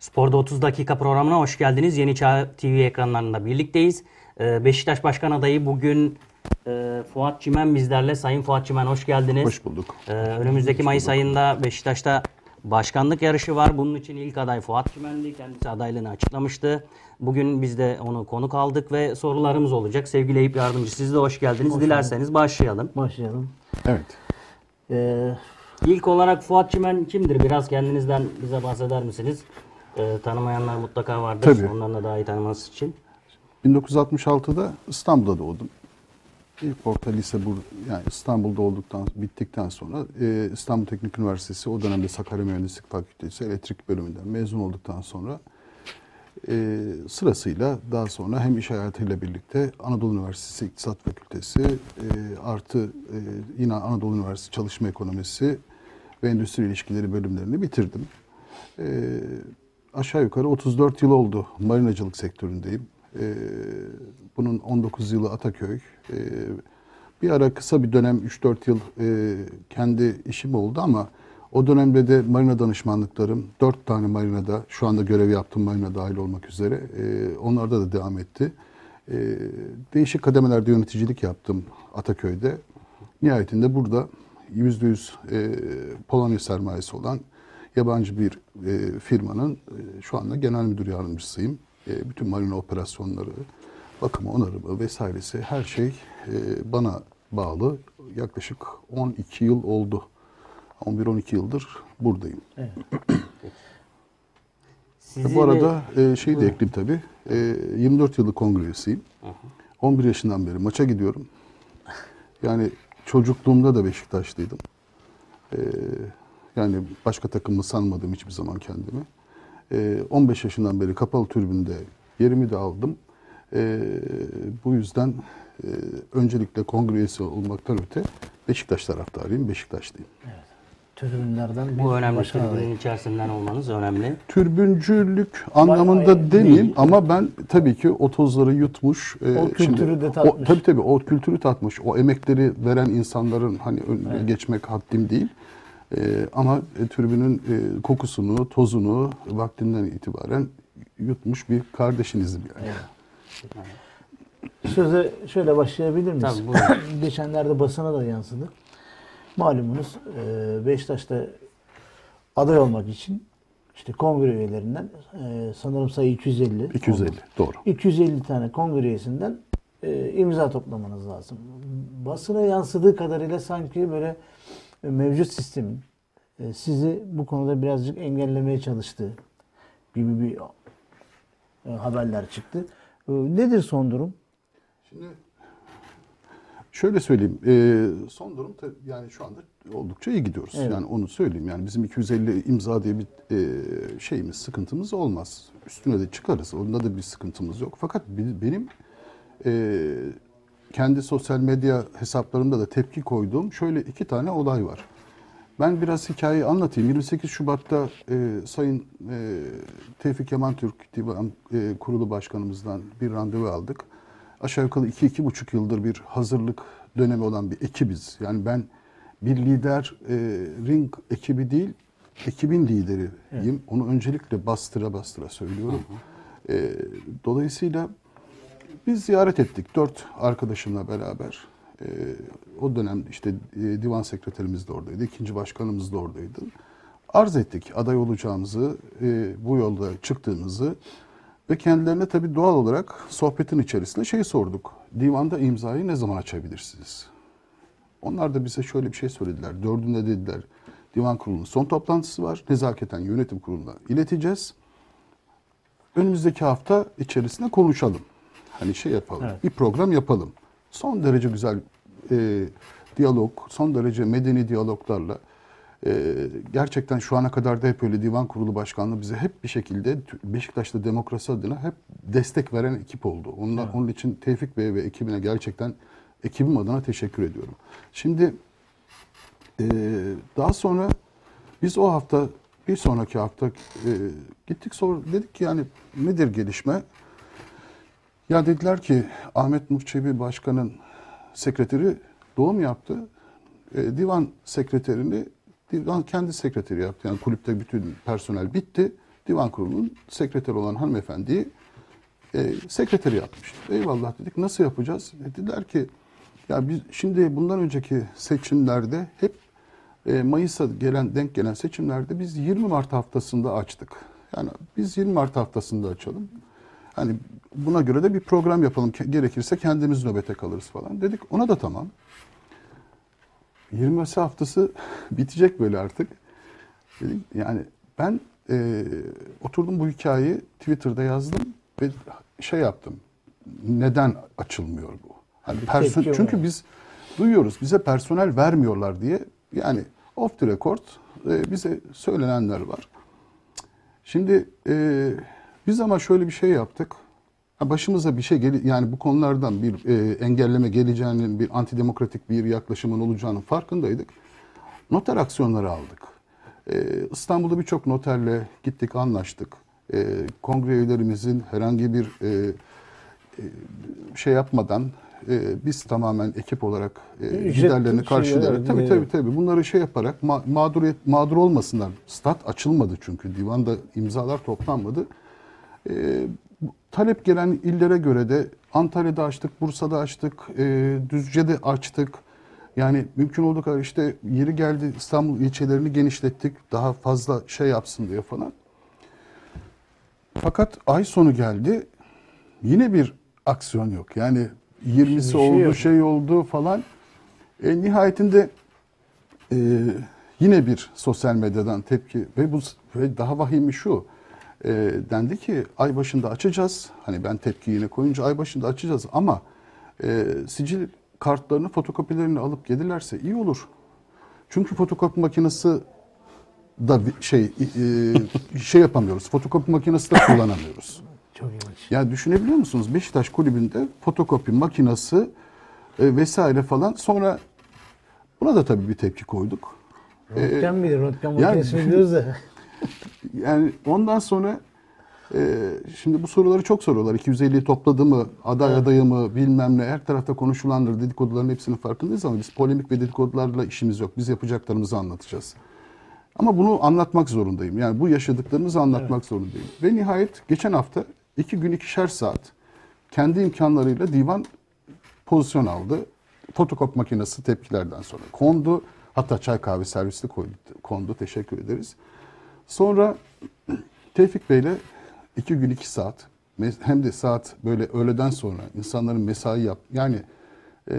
Spor'da 30 dakika programına hoş geldiniz. Yeni Çağ TV ekranlarında birlikteyiz. Ee, Beşiktaş Başkan Adayı bugün e, Fuat Çimen bizlerle. Sayın Fuat Çimen hoş geldiniz. Hoş bulduk. Ee, önümüzdeki Mayıs ayında Beşiktaş'ta başkanlık yarışı var. Bunun için ilk aday Fuat Çimen'di. Kendisi adaylığını açıklamıştı. Bugün biz de onu konuk aldık ve sorularımız olacak. Sevgili Eyüp Yardımcı siz de hoş geldiniz. Dilerseniz başlayalım. Başlayalım. Evet. Ee, İlk olarak Fuat Çimen kimdir? Biraz kendinizden bize bahseder misiniz? Ee, tanımayanlar mutlaka vardır. Tabii. Onların da daha iyi tanıması için. 1966'da İstanbul'da doğdum. İlk orta lise bur yani İstanbul'da olduktan bittikten sonra e, İstanbul Teknik Üniversitesi o dönemde Sakarya Mühendislik Fakültesi elektrik bölümünden mezun olduktan sonra e, sırasıyla daha sonra hem iş hayatıyla birlikte Anadolu Üniversitesi İktisat Fakültesi e, artı e, yine Anadolu Üniversitesi Çalışma Ekonomisi ve Endüstri İlişkileri bölümlerini bitirdim. E, aşağı yukarı 34 yıl oldu marinacılık sektöründeyim. E, bunun 19 yılı Ataköy. E, bir ara kısa bir dönem 3-4 yıl e, kendi işim oldu ama o dönemde de marina danışmanlıklarım 4 tane marinada şu anda görev yaptığım marina dahil olmak üzere e, onlarda da devam etti. E, değişik kademelerde yöneticilik yaptım Ataköy'de. Nihayetinde burada %100 e, Polonya sermayesi olan yabancı bir e, firmanın e, şu anda genel müdür yardımcısıyım. E, bütün marina operasyonları, bakımı, onarımı vesairesi her şey e, bana bağlı. Yaklaşık 12 yıl oldu. 11-12 yıldır buradayım. Sizi Bu de- arada e, şeyi de ekleyeyim tabii. E, 24 yıllık kongre üyesiyim. 11 yaşından beri maça gidiyorum. Yani çocukluğumda da Beşiktaşlıydım. E, yani başka takımı sanmadım hiçbir zaman kendimi. E, 15 yaşından beri kapalı tribünde yerimi de aldım. E, bu yüzden e, öncelikle kongre üyesi olmaktan öte Beşiktaş taraftarıyım, Beşiktaşlıyım. tribünlerden bir bu önemli. Tribünün içerisinden olmanız önemli. Türbüncülük anlamında Vay, demeyeyim değil. ama ben tabii ki o tozları yutmuş. e, O kültürü de o, tatmış. tabii tabii o kültürü tatmış. O emekleri veren insanların hani önüne geçmek haddim değil. E, ama e, tribünün e, kokusunu, tozunu vaktinden itibaren yutmuş bir kardeşinizim yani. Söze şöyle başlayabilir miyiz? Tabii, buyurun. Geçenlerde basına da yansıdı. Malumunuz e, Beşiktaş'ta aday olmak için işte kongre üyelerinden e, sanırım sayı 250. 250 oldu. doğru. 250 tane kongre üyesinden e, imza toplamanız lazım. Basına yansıdığı kadarıyla sanki böyle mevcut sistemin e, sizi bu konuda birazcık engellemeye çalıştığı gibi bir e, haberler çıktı. E, nedir son durum? Şimdi şöyle söyleyeyim. e, son durum tabii yani şu anda oldukça iyi gidiyoruz. Evet. Yani onu söyleyeyim. Yani bizim 250 imza diye bir e, şeyimiz, sıkıntımız olmaz. Üstüne de çıkarız. Onda da bir sıkıntımız yok. Fakat benim e, kendi sosyal medya hesaplarımda da tepki koyduğum şöyle iki tane olay var. Ben biraz hikayeyi anlatayım. 28 Şubat'ta e, Sayın e, Tevfik Kemal Türk Divan e, Kurulu Başkanımızdan bir randevu aldık. Aşağı yukarı 2-2,5 yıldır bir hazırlık dönemi olan bir ekibiz. Yani ben bir lider e, ring ekibi değil, ekibin lideriyim. Onu öncelikle bastıra bastıra söylüyorum. E, dolayısıyla biz ziyaret ettik dört arkadaşımla beraber. Ee, o dönem işte e, divan sekreterimiz de oradaydı, ikinci başkanımız da oradaydı. Arz ettik aday olacağımızı, e, bu yolda çıktığımızı ve kendilerine tabii doğal olarak sohbetin içerisinde şey sorduk. Divanda imzayı ne zaman açabilirsiniz? Onlar da bize şöyle bir şey söylediler. Dördünde dediler divan kurulunun son toplantısı var. Nezaketen yönetim kuruluna ileteceğiz önümüzdeki hafta içerisinde konuşalım. Hani şey yapalım, Evet. bir program yapalım. Son derece güzel e, diyalog, son derece medeni diyaloglarla e, gerçekten şu ana kadar da hep öyle divan kurulu başkanlığı bize hep bir şekilde Beşiktaş'ta demokrasi adına hep destek veren ekip oldu. Onlar, Onun için Tevfik Bey ve ekibine gerçekten ekibim adına teşekkür ediyorum. Şimdi ee, daha sonra biz o hafta bir sonraki hafta e, gittik sor dedik ki yani nedir gelişme? Ya dediler ki Ahmet Nur Çebi Başkan'ın sekreteri doğum yaptı. E, divan sekreterini divan kendi sekreteri yaptı. Yani kulüpte bütün personel bitti. divan kurulunun sekreteri olan hanımefendiyi e, sekreteri yapmıştı. Eyvallah dedik nasıl yapacağız? E, dediler ki ya biz şimdi bundan önceki seçimlerde hep e, Mayıs'a gelen denk gelen seçimlerde biz 20 Mart haftasında açtık. Yani biz 20 Mart haftasında açalım. Hani buna göre de bir program yapalım. Gerekirse kendimiz nöbete kalırız falan. Dedik ona da tamam. 20 haftası bitecek böyle artık. Dedim, yani ben e, oturdum bu hikayeyi Twitter'da yazdım ve şey yaptım. Neden açılmıyor bu? Hani perso- tepki çünkü biz duyuyoruz bize personel vermiyorlar diye yani off the record e, bize söylenenler var. Şimdi e, biz ama şöyle bir şey yaptık. Başımıza bir şey gel yani bu konulardan bir e, engelleme geleceğinin, bir antidemokratik bir yaklaşımın olacağının farkındaydık. Noter aksiyonları aldık. E, İstanbul'da birçok noterle gittik, anlaştık. E, kongre üyelerimizin herhangi bir e, e, şey yapmadan e, biz tamamen ekip olarak e, giderlerini şey, karşılayarak evet, tabii tabii tabii bunları şey yaparak ma- mağduriyet mağdur olmasınlar. Stat açılmadı çünkü divanda imzalar toplanmadı. E, talep gelen illere göre de Antalya'da açtık, Bursa'da açtık, e, Düzce'de açtık. Yani mümkün olduğu kadar işte yeri geldi İstanbul ilçelerini genişlettik. Daha fazla şey yapsın diye falan. Fakat ay sonu geldi. Yine bir aksiyon yok. Yani 20'si şey oldu, yok. şey oldu falan. E, nihayetinde e, yine bir sosyal medyadan tepki ve bu ve daha vahimi şu. E, dendi ki ay başında açacağız. Hani ben tepki yine koyunca ay başında açacağız ama e, sicil kartlarını, fotokopilerini alıp gelirlerse iyi olur. Çünkü fotokopi makinesi da şey e, şey yapamıyoruz. Fotokopi makinesi de kullanamıyoruz. Çok ilginç. Ya düşünebiliyor musunuz? Beşiktaş kulübünde fotokopi makinesi e, vesaire falan. Sonra buna da tabii bir tepki koyduk. Röntgen bilir, röntgen yani- makinesini biliyoruz da. Yani ondan sonra e, şimdi bu soruları çok soruyorlar. 250'yi topladı mı, aday adayı mı bilmem ne. Her tarafta konuşulandır, dedikoduların hepsinin farkındayız ama biz polemik ve dedikodularla işimiz yok. Biz yapacaklarımızı anlatacağız. Ama bunu anlatmak zorundayım. Yani bu yaşadıklarımızı anlatmak zorundayım. Ve nihayet geçen hafta iki gün ikişer saat kendi imkanlarıyla divan pozisyon aldı. Fotokopi makinesi tepkilerden sonra kondu. Hatta çay kahve servisi koydu, kondu. Teşekkür ederiz. Sonra Tevfik Bey'le iki gün iki saat hem de saat böyle öğleden sonra insanların mesai yap yani e,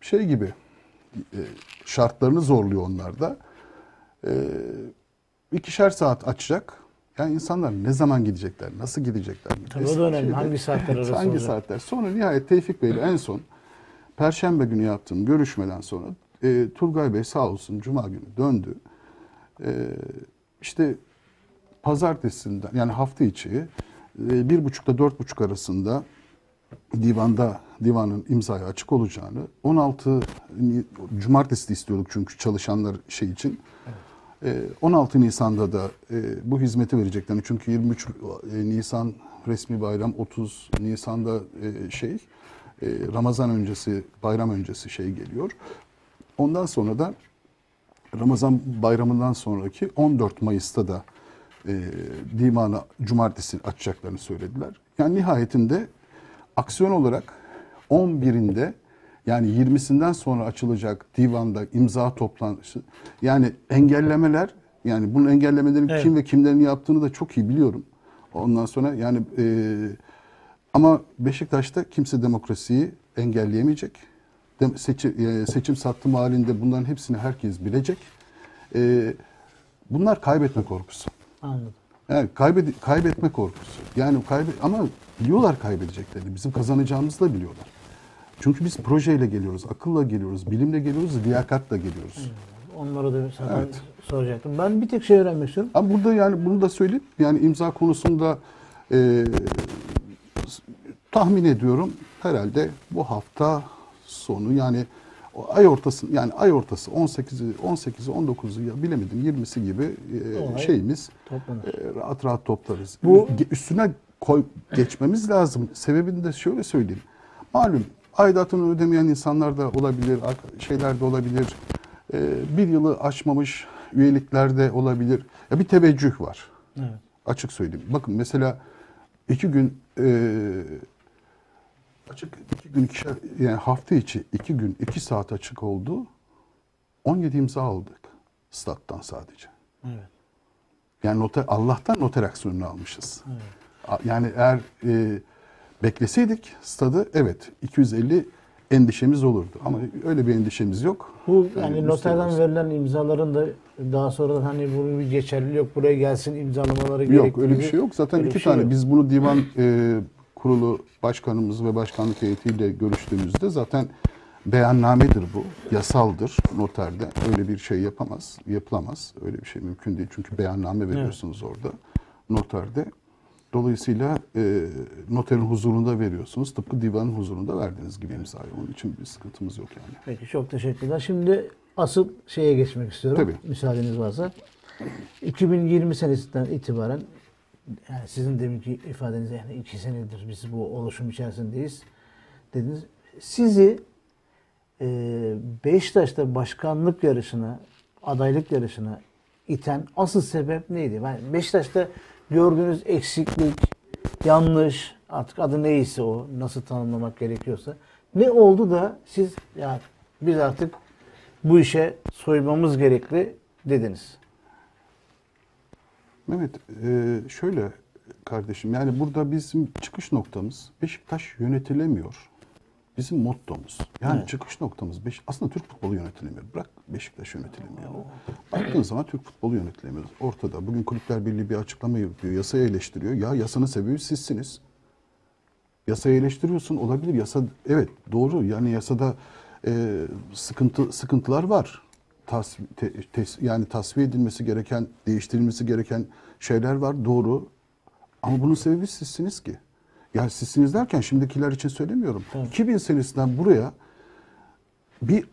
şey gibi e, şartlarını zorluyor onlar da. E, ikişer saat açacak. Yani insanlar ne zaman gidecekler, nasıl gidecekler? Tabii o da önemli. Hangi saatler arası Hangi olacak? saatler? Sonra nihayet Tevfik Bey'le en son Perşembe günü yaptığım görüşmeden sonra e, Turgay Bey sağ olsun Cuma günü döndü. E, işte pazartesinden yani hafta içi e, bir buçukta dört buçuk arasında divanda divanın imzaya açık olacağını 16 Ni- cumartesi de istiyorduk çünkü çalışanlar şey için. E, 16 Nisan'da da e, bu hizmeti vereceklerini çünkü 23 e, Nisan resmi bayram 30 Nisan'da e, şey e, Ramazan öncesi bayram öncesi şey geliyor. Ondan sonra da Ramazan bayramından sonraki 14 Mayıs'ta da e, divanı cumartesi açacaklarını söylediler. Yani nihayetinde aksiyon olarak 11'inde yani 20'sinden sonra açılacak divanda imza toplantısı yani engellemeler yani bunun engellemelerin Evet. kim ve kimlerin yaptığını da çok iyi biliyorum. Ondan sonra yani e, ama Beşiktaş'ta kimse demokrasiyi engelleyemeyecek. Seçim, e, seçim sattım halinde bunların hepsini herkes bilecek. E, bunlar kaybetme korkusu. Anladım. Yani kaybed- kaybetme korkusu. Yani kaybe ama biliyorlar kaybedeceklerini. Bizim kazanacağımızı da biliyorlar. Çünkü biz projeyle geliyoruz, akılla geliyoruz, bilimle geliyoruz, liyakatla geliyoruz. Onlara da zaten Evet. soracaktım. Ben bir tek şey öğrenmek istiyorum. Ama burada yani bunu da söyleyeyim. Yani imza konusunda e, tahmin ediyorum herhalde bu hafta sonu yani o ay ortası yani ay ortası 18'i 18'i 19'u ya bilemedim 20'si gibi e, Olay şeyimiz toplanır. e, rahat rahat toplarız. Bu- Ge- üstüne koy geçmemiz lazım. Sebebini de şöyle söyleyeyim. Malum aidatını ödemeyen insanlar da olabilir, şeyler de olabilir. E, bir yılı aşmamış üyelikler de olabilir. Ya bir teveccüh var. Evet. Açık söyleyeyim. Bakın mesela iki gün e, açık iki gün ikişer, yani hafta içi iki gün iki saat açık oldu. 17 imza aldık stat'tan sadece. Evet. Yani noter, Allah'tan noter aksiyonunu almışız. A- Yani eğer e, bekleseydik stadı evet 250 endişemiz olurdu. Ama öyle bir endişemiz yok. Bu yani Yani noterden verilen imzaların da daha sonra hani bunun bir geçerliliği yok. Buraya gelsin imzalamaları Yok gerektiği öyle bir şey yok. Zaten öyle iki şey tane. yok. Biz bunu divan e, kurulu başkanımız ve başkanlık heyetiyle görüştüğümüzde zaten beyannamedir bu. Yasaldır noterde. Öyle bir şey yapamaz, yapılamaz. Öyle bir şey mümkün değil. Çünkü beyanname veriyorsunuz orada noterde. Dolayısıyla e, noterin huzurunda veriyorsunuz. Tıpkı divanın huzurunda verdiğiniz gibi imzayı. Onun için bir sıkıntımız yok yani. Peki çok teşekkürler. Şimdi asıl şeye geçmek istiyorum. Tabii. Müsaadeniz varsa. 2020 senesinden itibaren yani sizin deminki ifadenize yani iki senedir biz bu oluşum içerisindeyiz dediniz. Sizi e, Beşiktaş'ta başkanlık yarışına, adaylık yarışına iten asıl sebep neydi? Yani Beşiktaş'ta gördüğünüz eksiklik, yanlış, artık adı neyse o, nasıl tanımlamak gerekiyorsa. Ne oldu da siz ya biz artık bu işe soymamız gerekli dediniz? Mehmet e, şöyle kardeşim yani burada bizim çıkış noktamız Beşiktaş yönetilemiyor. Bizim mottomuz. Yani Evet. çıkış noktamız Beş, aslında Türk futbolu yönetilemiyor. Bırak Beşiktaş yönetilemiyor. Baktığın zaman Türk futbolu yönetilemiyor. Ortada. Bugün Kulüpler Birliği bir açıklama yapıyor. Yasayı eleştiriyor. Ya yasanın sebebi sizsiniz. Yasayı eleştiriyorsun olabilir. Yasa evet doğru. Yani yasada e, sıkıntı sıkıntılar var. Tas, te- tes- yani tasfiye edilmesi gereken, değiştirilmesi gereken şeyler var. Doğru. Ama bunun sebebi sizsiniz ki. Yani sizsiniz derken şimdikiler için söylemiyorum. 2000 senesinden buraya bir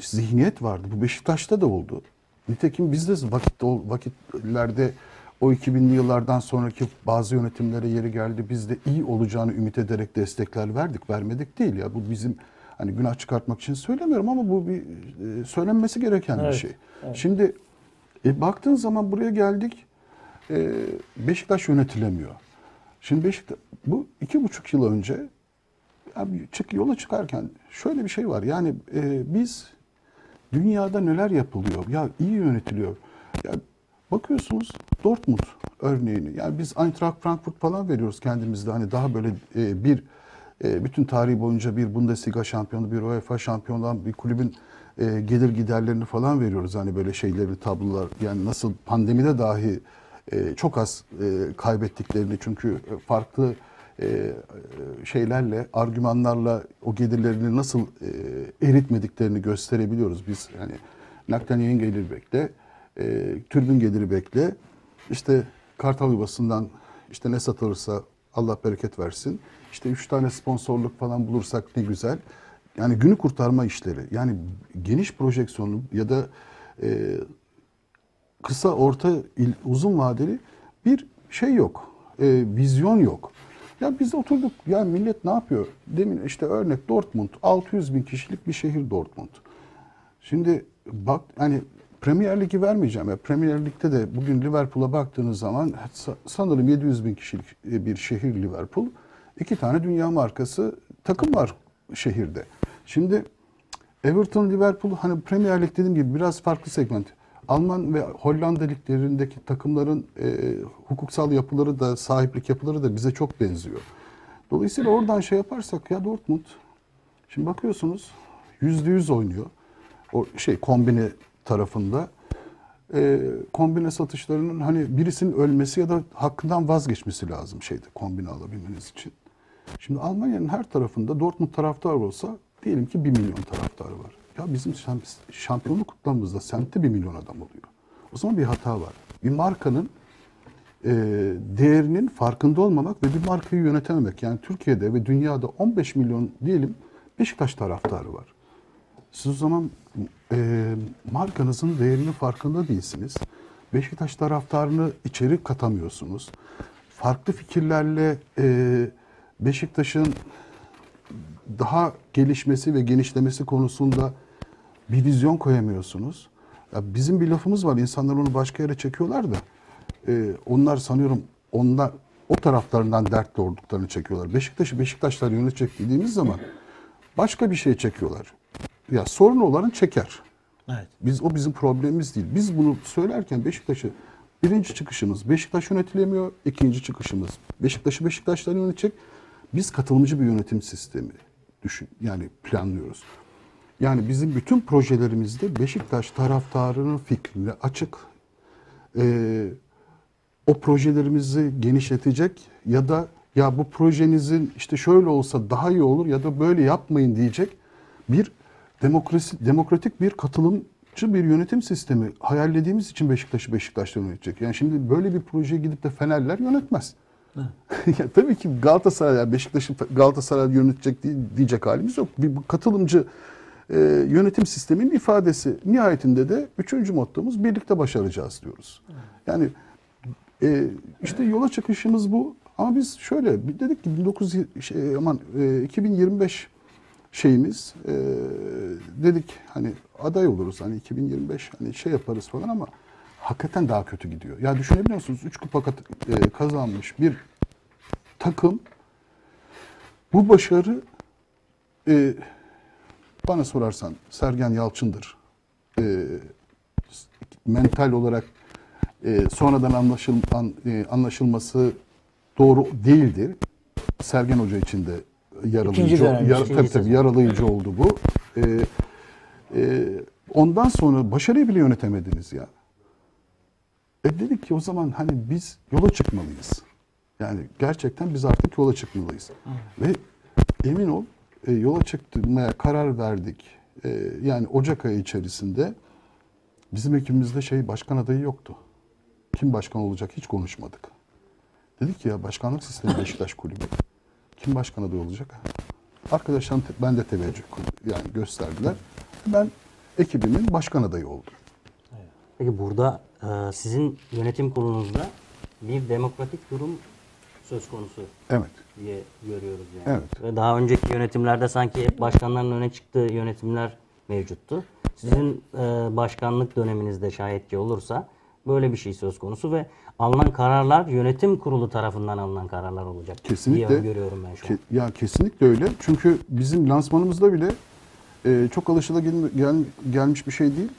zihniyet vardı. Bu Beşiktaş'ta da oldu. Nitekim biz de vakit, vakitlerde o 2000'li yıllardan sonraki bazı yönetimlere yeri geldi. Biz de iyi olacağını ümit ederek destekler verdik. Vermedik değil ya. Bu bizim hani günah çıkartmak için söylemiyorum ama bu bir e, söylenmesi gereken Evet, bir şey. Şimdi e, baktığın zaman buraya geldik. E, Beşiktaş yönetilemiyor. Şimdi Beşiktaş bu iki buçuk yıl önce Abi çık yola çıkarken şöyle bir şey var. Yani e, biz dünyada neler yapılıyor? Ya iyi yönetiliyor. Ya bakıyorsunuz Dortmund örneğini. Yani biz Eintracht Frankfurt falan veriyoruz kendimizde. Hani daha böyle e, bir bütün tarihi boyunca bir Bundesliga şampiyonu, bir UEFA şampiyonu olan bir kulübün e, gelir giderlerini falan veriyoruz. Hani böyle şeyleri, tablolar. Yani nasıl pandemide dahi e, çok az e, kaybettiklerini çünkü farklı şeylerle, argümanlarla o gelirlerini nasıl eritmediklerini gösterebiliyoruz biz. Yani nakden yayın geliri bekle, türbün geliri bekle, işte Kartal Yuvası'ndan işte ne satılırsa Allah bereket versin. İşte üç tane sponsorluk falan bulursak ne güzel. Yani günü kurtarma işleri. Yani geniş projeksiyonlu ya da e, kısa, orta, il- uzun vadeli bir şey yok. E, vizyon yok. Ya biz de oturduk. Ya millet ne yapıyor? Demin işte örnek Dortmund. 600 bin kişilik bir şehir Dortmund. Şimdi bak hani Premier Lig'i vermeyeceğim. Ya Premier Lig'de de bugün Liverpool'a baktığınız zaman sa- sanırım 700 bin kişilik e, bir şehir Liverpool. İki tane dünya markası takım var şehirde. Şimdi Everton, Liverpool hani Premier Lig dediğim gibi biraz farklı segment. Alman ve Hollanda liglerindeki takımların e, hukuksal yapıları da sahiplik yapıları da bize çok benziyor. Dolayısıyla oradan şey yaparsak ya Dortmund şimdi bakıyorsunuz yüzde yüz oynuyor. O şey kombine tarafında. E, kombine satışlarının hani birisinin ölmesi ya da hakkından vazgeçmesi lazım şeyde kombine alabilmeniz için. Şimdi Almanya'nın her tarafında Dortmund taraftar olsa diyelim ki 1 milyon taraftarı var. Ya bizim şam- şampiyonluk kutlamamızda semtte 1 milyon adam oluyor. O zaman bir hata var. Bir markanın e, değerinin farkında olmamak ve bir markayı yönetememek. Yani Türkiye'de ve dünyada 15 milyon diyelim Beşiktaş taraftarı var. Siz o zaman e, markanızın değerinin farkında değilsiniz. Beşiktaş taraftarını içeri katamıyorsunuz. Farklı fikirlerle e, Beşiktaş'ın daha gelişmesi ve genişlemesi konusunda bir vizyon koyamıyorsunuz. Ya bizim bir lafımız var. İnsanlar onu başka yere çekiyorlar da. e, onlar sanıyorum onlar o taraflarından dertli olduklarını çekiyorlar. Beşiktaş'ı Beşiktaşlar yönetecek dediğimiz zaman başka bir şey çekiyorlar. Ya sorun olanı çeker. Evet. Biz o bizim problemimiz değil. Biz bunu söylerken Beşiktaş'ı birinci çıkışımız Beşiktaş yönetilemiyor. ikinci çıkışımız Beşiktaş'ı Beşiktaşlar yönetecek. Biz katılımcı bir yönetim sistemi düşün yani planlıyoruz. Yani bizim bütün projelerimizde Beşiktaş taraftarının fikrine açık. Ee, o projelerimizi genişletecek ya da ya bu projenizin işte şöyle olsa daha iyi olur ya da böyle yapmayın diyecek bir demokrasi demokratik bir katılımcı bir yönetim sistemi hayallediğimiz için Beşiktaş'ı Beşiktaş'ta yönetecek. Yani şimdi böyle bir projeye gidip de Fenerler yönetmez. ya tabii ki Galatasaray yani Beşiktaş'ı Galatasaray yönetecek diye- diyecek halimiz yok. Bir katılımcı e, yönetim sisteminin ifadesi. Nihayetinde de üçüncü mottomuz birlikte başaracağız diyoruz. Yani e, işte yola çıkışımız bu. Ama biz şöyle dedik ki 19 şey, aman e, 2025 şeyimiz e, dedik hani aday oluruz hani 2025 hani şey yaparız falan ama hakikaten daha kötü gidiyor. Ya düşünebiliyor musunuz? 3 kupa kat- e, kazanmış bir takım bu başarı e, bana sorarsan Sergen Yalçın'dır. E, mental olarak e, sonradan anlaşıl, an- e, anlaşılması doğru değildir. Sergen Hoca için de yaralayıcı, yar- ikinci tabii, tabii, yaralayıcı oldu bu. E, e, ondan sonra başarıyı bile yönetemediniz ya. E dedik ki o zaman hani biz yola çıkmalıyız. Yani gerçekten biz artık yola çıkmalıyız. Ve emin ol e, yola çıkmaya karar verdik. E, yani Ocak ayı içerisinde bizim ekibimizde şey başkan adayı yoktu. Kim başkan olacak hiç konuşmadık. Dedik ki ya başkanlık sistemi Beşiktaş kulübü. Kim başkan adayı olacak? Arkadaşlarım ben de teveccüh yani gösterdiler. Ben ekibimin başkan adayı oldum. Peki burada e, sizin yönetim kurulunuzda bir demokratik durum söz konusu Evet. diye görüyoruz yani. Evet. Ve daha önceki yönetimlerde sanki hep başkanların öne çıktığı yönetimler mevcuttu. Sizin e, başkanlık döneminizde şayet ki olursa böyle bir şey söz konusu ve alınan kararlar yönetim kurulu tarafından alınan kararlar olacak Kesinlikle. diye görüyorum ben şu an. Ke- ya kesinlikle öyle. Çünkü bizim lansmanımızda bile e, çok alışılagel gel, gelmiş bir şey değil.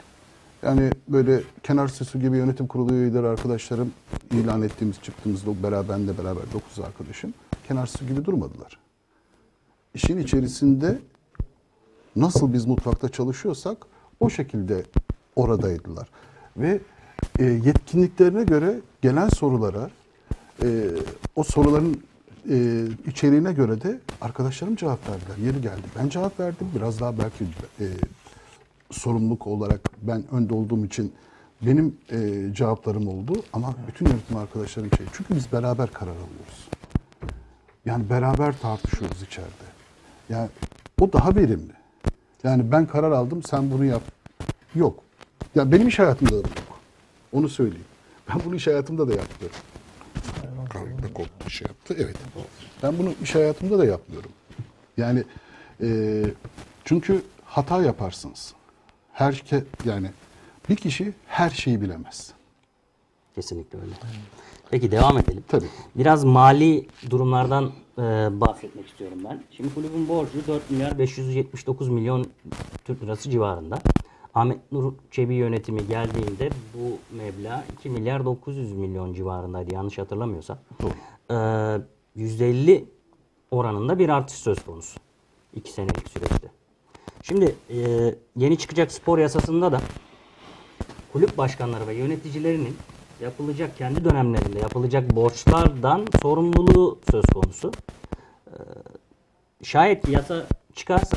Yani böyle kenar süsü gibi yönetim kurulu üyeleri arkadaşlarım ilan ettiğimiz çıktığımızda beraber de beraber 9 arkadaşım kenar süsü gibi durmadılar. İşin içerisinde nasıl biz mutfakta çalışıyorsak o şekilde oradaydılar. Ve e, yetkinliklerine göre gelen sorulara e, o soruların e, içeriğine göre de arkadaşlarım cevap verdiler. Yeri geldi. Ben cevap verdim. Biraz daha belki e, sorumluluk olarak ben önde olduğum için benim e, cevaplarım oldu. Ama bütün yönetim arkadaşlarım şey. Çünkü biz beraber karar alıyoruz. Yani beraber tartışıyoruz içeride. Yani o daha verimli. Yani ben karar aldım sen bunu yap. Yok. Ya benim iş hayatımda da. Onu söyleyeyim. Ben bunu iş hayatımda da yaptım. Kalkta koptu şey yaptı. Evet. Ben bunu iş hayatımda da yapmıyorum. Yani e, çünkü hata yaparsınız. Her ke, yani bir kişi her şeyi bilemez. Kesinlikle öyle. Peki devam edelim. Tabii. Biraz mali durumlardan e, bahsetmek istiyorum ben. Şimdi kulübün borcu 4 milyar 579 milyon Türk lirası civarında. Ahmet Nur Çebi yönetimi geldiğinde bu meblağ 2 milyar 900 milyon civarındaydı yanlış hatırlamıyorsam. Doğru. E, %50 oranında bir artış söz konusu. 2 senelik süreçte. Şimdi e, yeni çıkacak spor yasasında da kulüp başkanları ve yöneticilerinin yapılacak kendi dönemlerinde yapılacak borçlardan sorumluluğu söz konusu. Ee, şayet yasa çıkarsa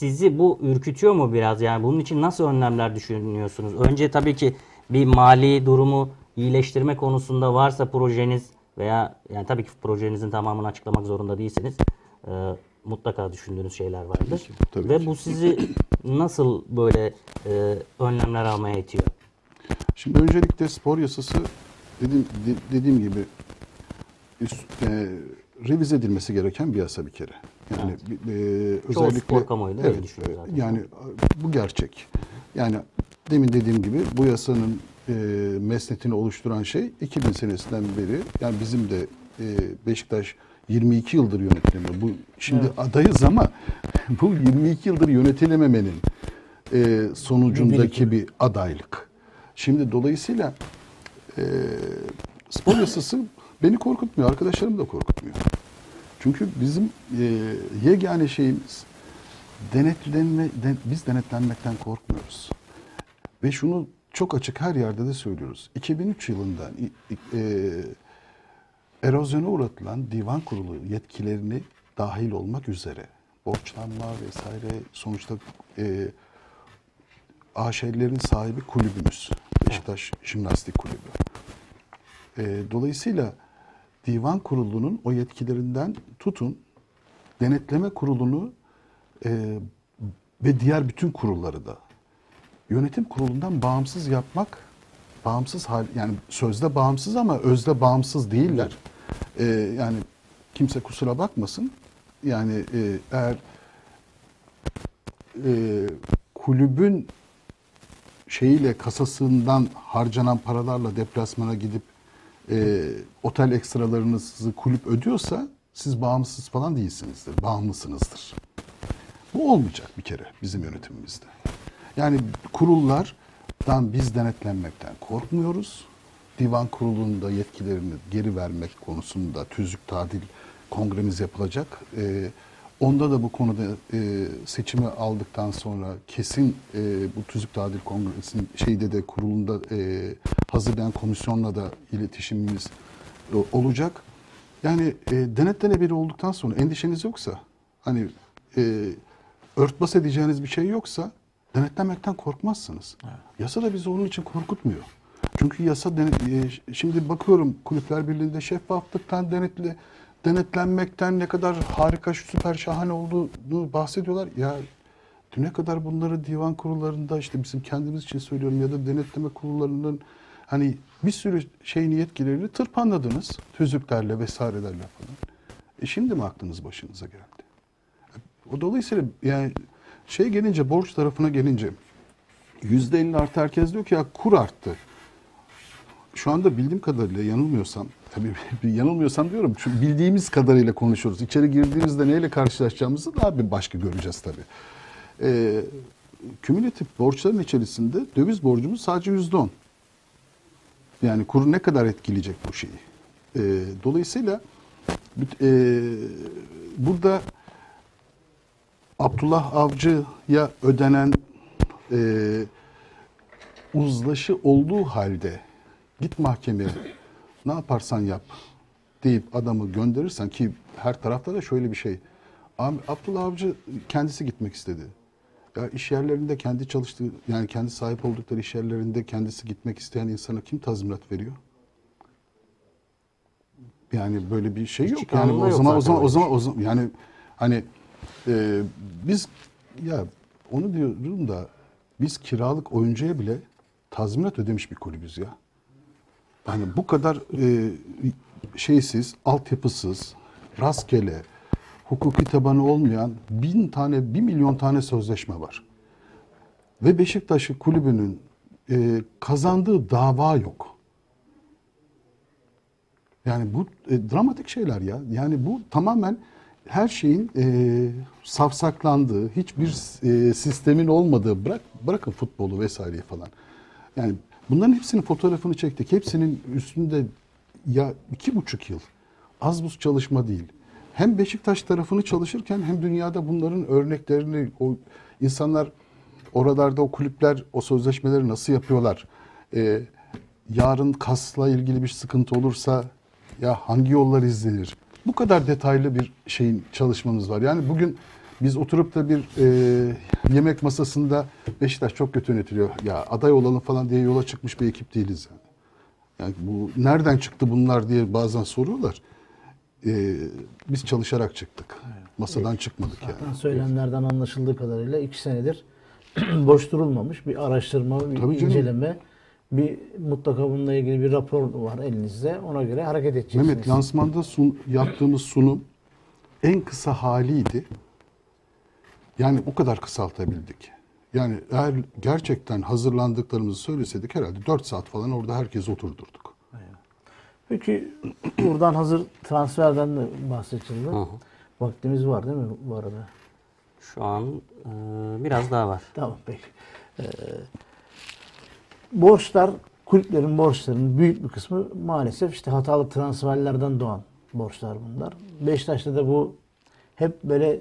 sizi bu ürkütüyor mu biraz? Yani bunun için nasıl önlemler düşünüyorsunuz? Önce tabii ki bir mali durumu iyileştirme konusunda varsa projeniz veya yani tabii ki projenizin tamamını açıklamak zorunda değilsiniz. Ee, mutlaka düşündüğünüz şeyler vardır. tabii Ve ki. bu sizi nasıl böyle e, önlemler almaya itiyor? Şimdi öncelikle spor yasası dediğim, de- dediğim gibi üst- e, revize edilmesi gereken bir yasa bir kere. Yani e, Çoğu özellikle spor kamuoyu da öyle evet, düşünüyor e, zaten. Yani e, bu gerçek. Yani demin dediğim gibi bu yasanın e, mesnetini oluşturan şey 2000 senesinden beri yani bizim de e, Beşiktaş 22 yıldır yönetilemiyor. Bu şimdi Evet. adayız ama bu 22 yıldır yönetilememenin e, sonucundaki bir adaylık. Şimdi dolayısıyla e, spor yasası beni korkutmuyor, arkadaşlarım da korkutmuyor. Çünkü bizim e, yegane şeyimiz denetlenme, den- biz denetlenmekten korkmuyoruz. Ve şunu çok açık her yerde de söylüyoruz. 2003 yılında e, erozyona uğratılan divan kurulu yetkilerini dahil olmak üzere borçlanma vesaire sonuçta e, AŞ'lerin sahibi kulübümüz. Beşiktaş Jimnastik Kulübü. E, dolayısıyla divan kurulunun o yetkilerinden tutun denetleme kurulunu e, ve diğer bütün kurulları da yönetim kurulundan bağımsız yapmak bağımsız hal yani sözde bağımsız ama özde bağımsız değiller. E, yani kimse kusura bakmasın. Yani e, eğer e, kulübün şeyiyle kasasından harcanan paralarla deplasmana gidip e, otel ekstralarınızı kulüp ödüyorsa siz bağımsız falan değilsinizdir. Bağımlısınızdır. Bu olmayacak bir kere bizim yönetimimizde. Yani kurullardan biz denetlenmekten korkmuyoruz. Divan kurulunda yetkilerini geri vermek konusunda tüzük tadil kongremiz yapılacak. Ee, onda da bu konuda e, seçimi aldıktan sonra kesin e, bu tüzük tadil kongresinin şeyde de kurulunda e, hazırlayan komisyonla da iletişimimiz e, olacak. Yani e, denetlenebilir olduktan sonra endişeniz yoksa hani e, örtbas edeceğiniz bir şey yoksa denetlenmekten korkmazsınız. Yasa da bizi onun için korkutmuyor. Çünkü yasa dene- e, şimdi bakıyorum Kulüpler Birliği'nde şeffaflıktan denetle denetlenmekten ne kadar harika, süper, şahane olduğunu bahsediyorlar. Ya düne kadar bunları divan kurullarında işte bizim kendimiz için söylüyorum ya da denetleme kurullarının hani bir sürü şeyin yetkilerini tırpanladınız. Tüzüklerle vesairelerle falan. E şimdi mi aklınız başınıza geldi? O dolayısıyla yani şey gelince borç tarafına gelince yüzde elli artı herkes diyor ki ya kur arttı. Şu anda bildiğim kadarıyla yanılmıyorsam tabii yanılmıyorsam diyorum çünkü bildiğimiz kadarıyla konuşuyoruz. İçeri girdiğimizde neyle karşılaşacağımızı daha bir başka göreceğiz tabii. Ee, kümülatif borçların içerisinde döviz borcumuz sadece yüzde on. Yani kuru ne kadar etkileyecek bu şeyi? Ee, dolayısıyla e, burada Abdullah Avcı'ya ödenen e, uzlaşı olduğu halde git mahkemeye ne yaparsan yap deyip adamı gönderirsen ki her tarafta da şöyle bir şey. Abdullah Avcı kendisi gitmek istedi. Ya iş yerlerinde kendi çalıştığı yani kendi sahip oldukları iş yerlerinde kendisi gitmek isteyen insana kim tazminat veriyor? Yani böyle bir şey yok. Yani o zaman o zaman o zaman o zaman yani hani e, biz ya onu diyorum da biz kiralık oyuncuya bile tazminat ödemiş bir kulübüz ya. Yani bu kadar e, şeysiz, altyapısız, rastgele, hukuki tabanı olmayan bin tane, bir milyon tane sözleşme var. Ve Beşiktaş'ı kulübünün e, kazandığı dava yok. Yani bu e, dramatik şeyler ya. Yani bu tamamen her şeyin e, safsaklandığı, hiçbir e, sistemin olmadığı, bırak bırakın futbolu vesaireyi falan. Yani bunların hepsinin fotoğrafını çektik. Hepsinin üstünde ya iki buçuk yıl az buz çalışma değil. Hem Beşiktaş tarafını çalışırken hem dünyada bunların örneklerini o insanlar oralarda o kulüpler o sözleşmeleri nasıl yapıyorlar? Ee, yarın kasla ilgili bir sıkıntı olursa ya hangi yollar izlenir? Bu kadar detaylı bir şeyin çalışmamız var. Yani bugün biz oturup da bir e, yemek masasında Beşiktaş çok kötü yönetiliyor. Ya aday olalım falan diye yola çıkmış bir ekip değiliz yani. Yani bu nereden çıktı bunlar diye bazen soruyorlar. Ee, biz çalışarak çıktık. Masadan çıkmadık yani. Zaten söylemlerden anlaşıldığı kadarıyla iki senedir boş durulmamış bir araştırma, bir Tabii canım. inceleme, bir mutlaka bununla ilgili bir rapor var elinizde. Ona göre hareket edeceksiniz. Mehmet lansmanda sun, yaptığımız sunum en kısa haliydi. Yani o kadar kısaltabildik. Yani eğer gerçekten hazırlandıklarımızı söyleseydik herhalde 4 saat falan orada herkes oturdurduk. Peki buradan hazır transferden de bahsedildi. Vaktimiz var değil mi bu arada? Şu an e, biraz daha var. Tamam peki. Ee, borçlar, kulüplerin borçlarının büyük bir kısmı maalesef işte hatalı transferlerden doğan borçlar bunlar. Beşiktaş'ta da bu hep böyle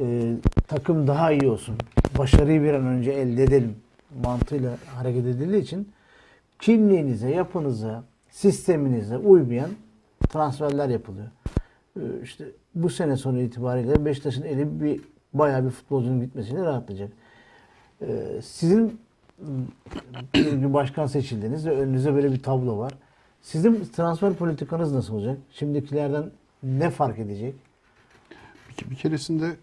e, takım daha iyi olsun, başarıyı bir an önce elde edelim mantığıyla hareket edildiği için kimliğinize, yapınıza, sisteminize uymayan transferler yapılıyor. Ee, işte bu sene sonu itibariyle Beşiktaş'ın eli bir bayağı bir futbolcunun gitmesiyle rahatlayacak. Ee, sizin bir başkan seçildiniz ve önünüzde böyle bir tablo var. Sizin transfer politikanız nasıl olacak? Şimdikilerden ne fark edecek? Bir, bir keresinde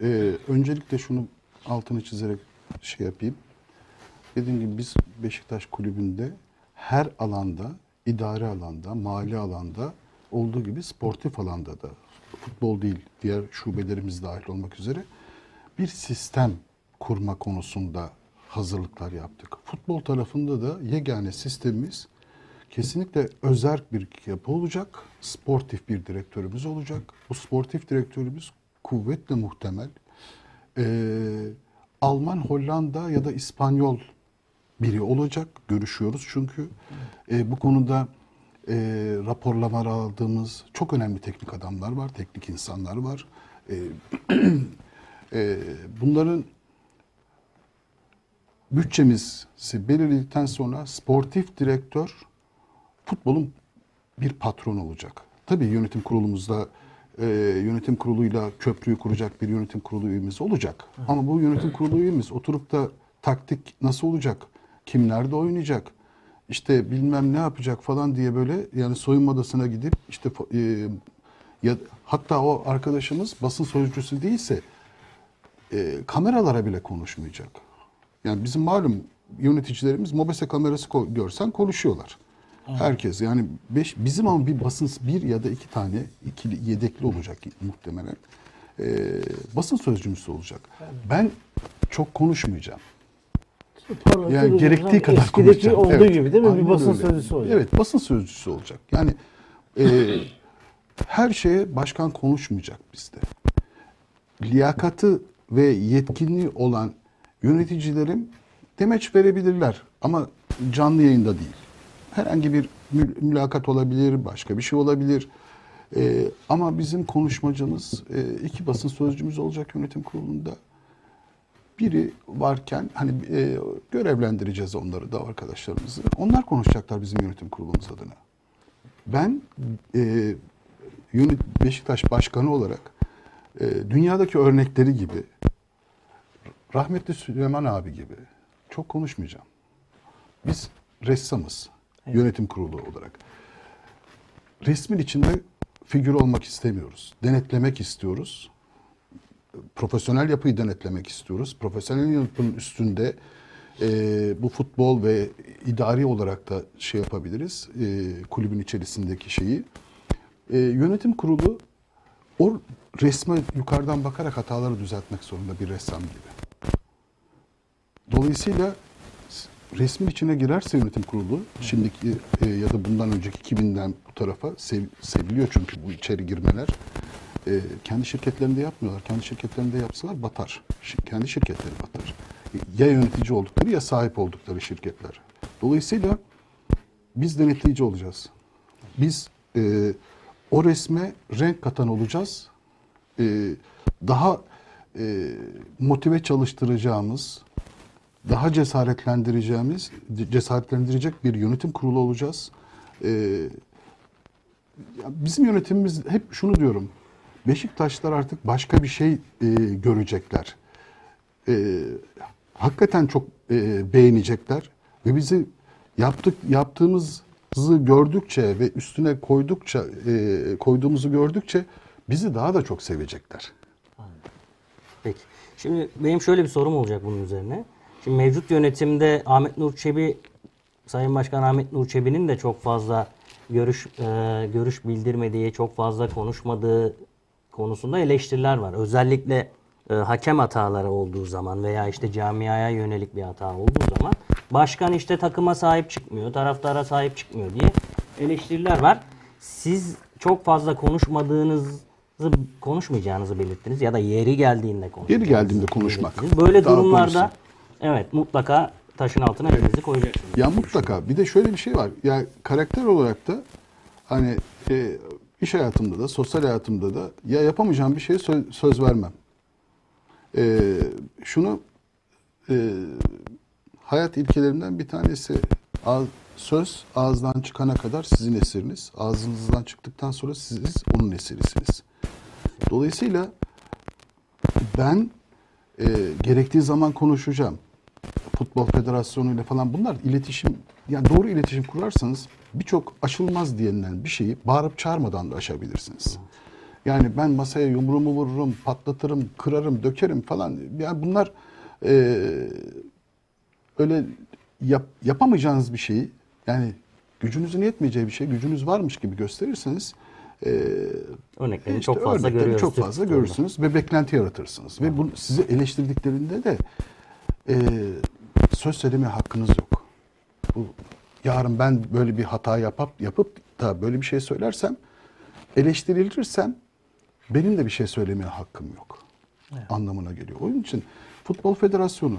e, öncelikle şunu altını çizerek şey yapayım. Dediğim gibi biz Beşiktaş kulübünde her alanda, idari alanda, mali alanda olduğu gibi sportif alanda da futbol değil diğer şubelerimiz dahil olmak üzere bir sistem kurma konusunda hazırlıklar yaptık. Futbol tarafında da yegane sistemimiz kesinlikle özerk bir yapı olacak. Sportif bir direktörümüz olacak. Bu sportif direktörümüz kuvvetle muhtemel ee, Alman, Hollanda ya da İspanyol biri olacak. Görüşüyoruz çünkü e, bu konuda e, raporlamalar aldığımız çok önemli teknik adamlar var, teknik insanlar var. E, e, bunların bütçemizi belirledikten sonra sportif direktör futbolun bir patron olacak. Tabii yönetim kurulumuzda e, yönetim kuruluyla köprüyü kuracak bir yönetim kurulu üyemiz olacak. Ama bu yönetim kurulu üyemiz oturup da taktik nasıl olacak? Kim nerede oynayacak? İşte bilmem ne yapacak falan diye böyle yani soyunma odasına gidip işte e, ya hatta o arkadaşımız basın sözcüsü değilse e, kameralara bile konuşmayacak. Yani bizim malum yöneticilerimiz mobese kamerası görsen konuşuyorlar. Herkes yani beş, bizim ama bir basın bir ya da iki tane ikili yedekli olacak muhtemelen. E, basın sözcümüsü olacak. Ben çok konuşmayacağım. Yani gerektiği kadar Eskideki konuşacağım. olduğu Evet, gibi değil mi? aynen bir basın öyle. sözcüsü olacak. Evet, basın sözcüsü olacak. Yani e, her şeye başkan konuşmayacak bizde. Liyakatı ve yetkinliği olan yöneticilerim demeç verebilirler ama canlı yayında değil. Herhangi bir mül- mülakat olabilir, başka bir şey olabilir. E, ama bizim konuşmacımız e, iki basın sözcümüz olacak yönetim kurulunda biri varken hani e, görevlendireceğiz onları da arkadaşlarımızı. Onlar konuşacaklar bizim yönetim kurulumuz adına. Ben e, Beşiktaş Başkanı olarak e, dünyadaki örnekleri gibi rahmetli Süleyman abi gibi çok konuşmayacağım. Biz ressamız yönetim kurulu olarak. Resmin içinde figür olmak istemiyoruz. Denetlemek istiyoruz profesyonel yapıyı denetlemek istiyoruz. Profesyonel yapının üstünde e, bu futbol ve idari olarak da şey yapabiliriz. E, kulübün içerisindeki şeyi. E, yönetim kurulu o resme yukarıdan bakarak hataları düzeltmek zorunda bir ressam gibi. Dolayısıyla resmin içine girerse yönetim kurulu, şimdiki e, ya da bundan önceki 2000'den bu tarafa sev- seviliyor çünkü bu içeri girmeler. E, kendi şirketlerinde yapmıyorlar. Kendi şirketlerinde yapsalar batar. Şi- kendi şirketleri batar. Ya yönetici oldukları ya sahip oldukları şirketler. Dolayısıyla biz denetleyici olacağız. Biz e, o resme renk katan olacağız. E, daha e, motive çalıştıracağımız, daha cesaretlendireceğimiz, cesaretlendirecek bir yönetim kurulu olacağız. E, ya bizim yönetimimiz hep şunu diyorum. Beşiktaşlar artık başka bir şey e, görecekler. E, hakikaten çok e, beğenecekler ve bizi yaptık yaptığımızı gördükçe ve üstüne koydukça e, koyduğumuzu gördükçe bizi daha da çok sevecekler. Peki. Şimdi benim şöyle bir sorum olacak bunun üzerine. Şimdi mevcut yönetimde Ahmet Nur Çebi, Sayın Başkan Ahmet Nur Çebi'nin de çok fazla görüş e, görüş bildirmediği, çok fazla konuşmadığı konusunda eleştiriler var. Özellikle e, hakem hataları olduğu zaman veya işte camiaya yönelik bir hata olduğu zaman başkan işte takıma sahip çıkmıyor, taraftara sahip çıkmıyor diye eleştiriler var. Siz çok fazla konuşmadığınızı konuşmayacağınızı belirttiniz ya da yeri geldiğinde konuşacağınızı geldiğinde konuşmak. belirttiniz. Böyle Daha durumlarda konuşsun. Evet mutlaka taşın altına elinizi koyacaksınız. Ya mutlaka. Bir de şöyle bir şey var. Ya karakter olarak da hani e, iş hayatımda da sosyal hayatımda da ya yapamayacağım bir şeye söz, söz vermem. E, şunu e, hayat ilkelerimden bir tanesi ağız- söz ağızdan çıkana kadar sizin esiriniz. Ağzınızdan çıktıktan sonra siz onun esirisiniz. Dolayısıyla ben e, gerektiği zaman konuşacağım. Futbol Federasyonu ile falan bunlar iletişim yani doğru iletişim kurarsanız birçok aşılmaz denilen bir şeyi bağırıp çağırmadan da aşabilirsiniz. Yani ben masaya yumruğumu vururum, patlatırım, kırarım, dökerim falan. Yani bunlar e, öyle yap- yapamayacağınız bir şeyi yani gücünüzün yetmeyeceği bir şey gücünüz varmış gibi gösterirseniz e, Örneklerini işte çok fazla örnekleri görüyoruz. çok fazla görürsünüz ve beklenti yaratırsınız. Ve bunu sizi eleştirdiklerinde de e, söz söyleme hakkınız yok. Bu yarın ben böyle bir hata yapıp yapıp da böyle bir şey söylersem eleştirilirsem benim de bir şey söylemeye hakkım yok. Anlamına geliyor. Onun için Futbol Federasyonu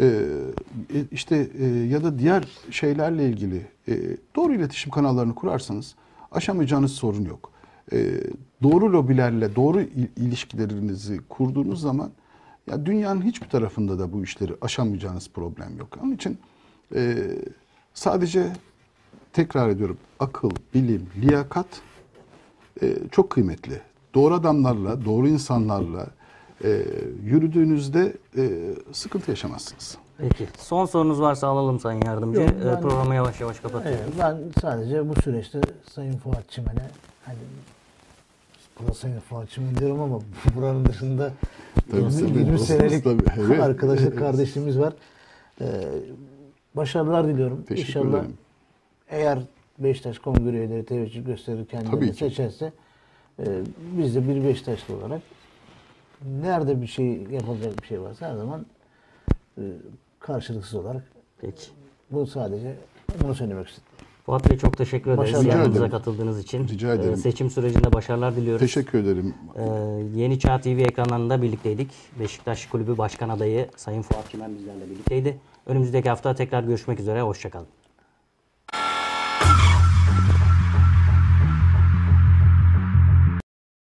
e, e, işte e, ya da diğer şeylerle ilgili e, doğru iletişim kanallarını kurarsanız aşamayacağınız sorun yok. E, doğru lobilerle doğru il- ilişkilerinizi kurduğunuz zaman ya dünyanın hiçbir tarafında da bu işleri aşamayacağınız problem yok. Onun için e, sadece tekrar ediyorum akıl, bilim, liyakat e, çok kıymetli. Doğru adamlarla, doğru insanlarla e, yürüdüğünüzde e, sıkıntı yaşamazsınız. Peki. Son sorunuz varsa alalım Sayın Yardımcı. Yok, Ee, ben- Programı yavaş yavaş kapatıyorum. Evet, ben sadece bu süreçte Sayın Fuat Çimen'e hani Sayın Fuat Çimen diyorum ama buranın dışında Tabii 20, senin 20 dostunuz senelik tabii, evet. arkadaşlık Evet. kardeşliğimiz var. Ee, başarılar diliyorum. Teşekkür İnşallah ederim. eğer Beşiktaş kongre üyeleri teveccüh gösterir ki. seçerse e, biz de bir Beşiktaşlı olarak nerede bir şey yapılacak bir şey varsa her zaman e, karşılıksız olarak Peki. bu sadece bunu söylemek istedim. Fuat Bey çok teşekkür ederiz Başarılar. ederim. katıldığınız için. Rica ederim. Ee, seçim sürecinde başarılar diliyoruz. Teşekkür ederim. Ee, Yeni Çağ TV ekranlarında birlikteydik. Beşiktaş Kulübü Başkan Adayı Sayın Fuat Çimen bizlerle birlikteydi. Önümüzdeki hafta tekrar görüşmek üzere. Hoşçakalın.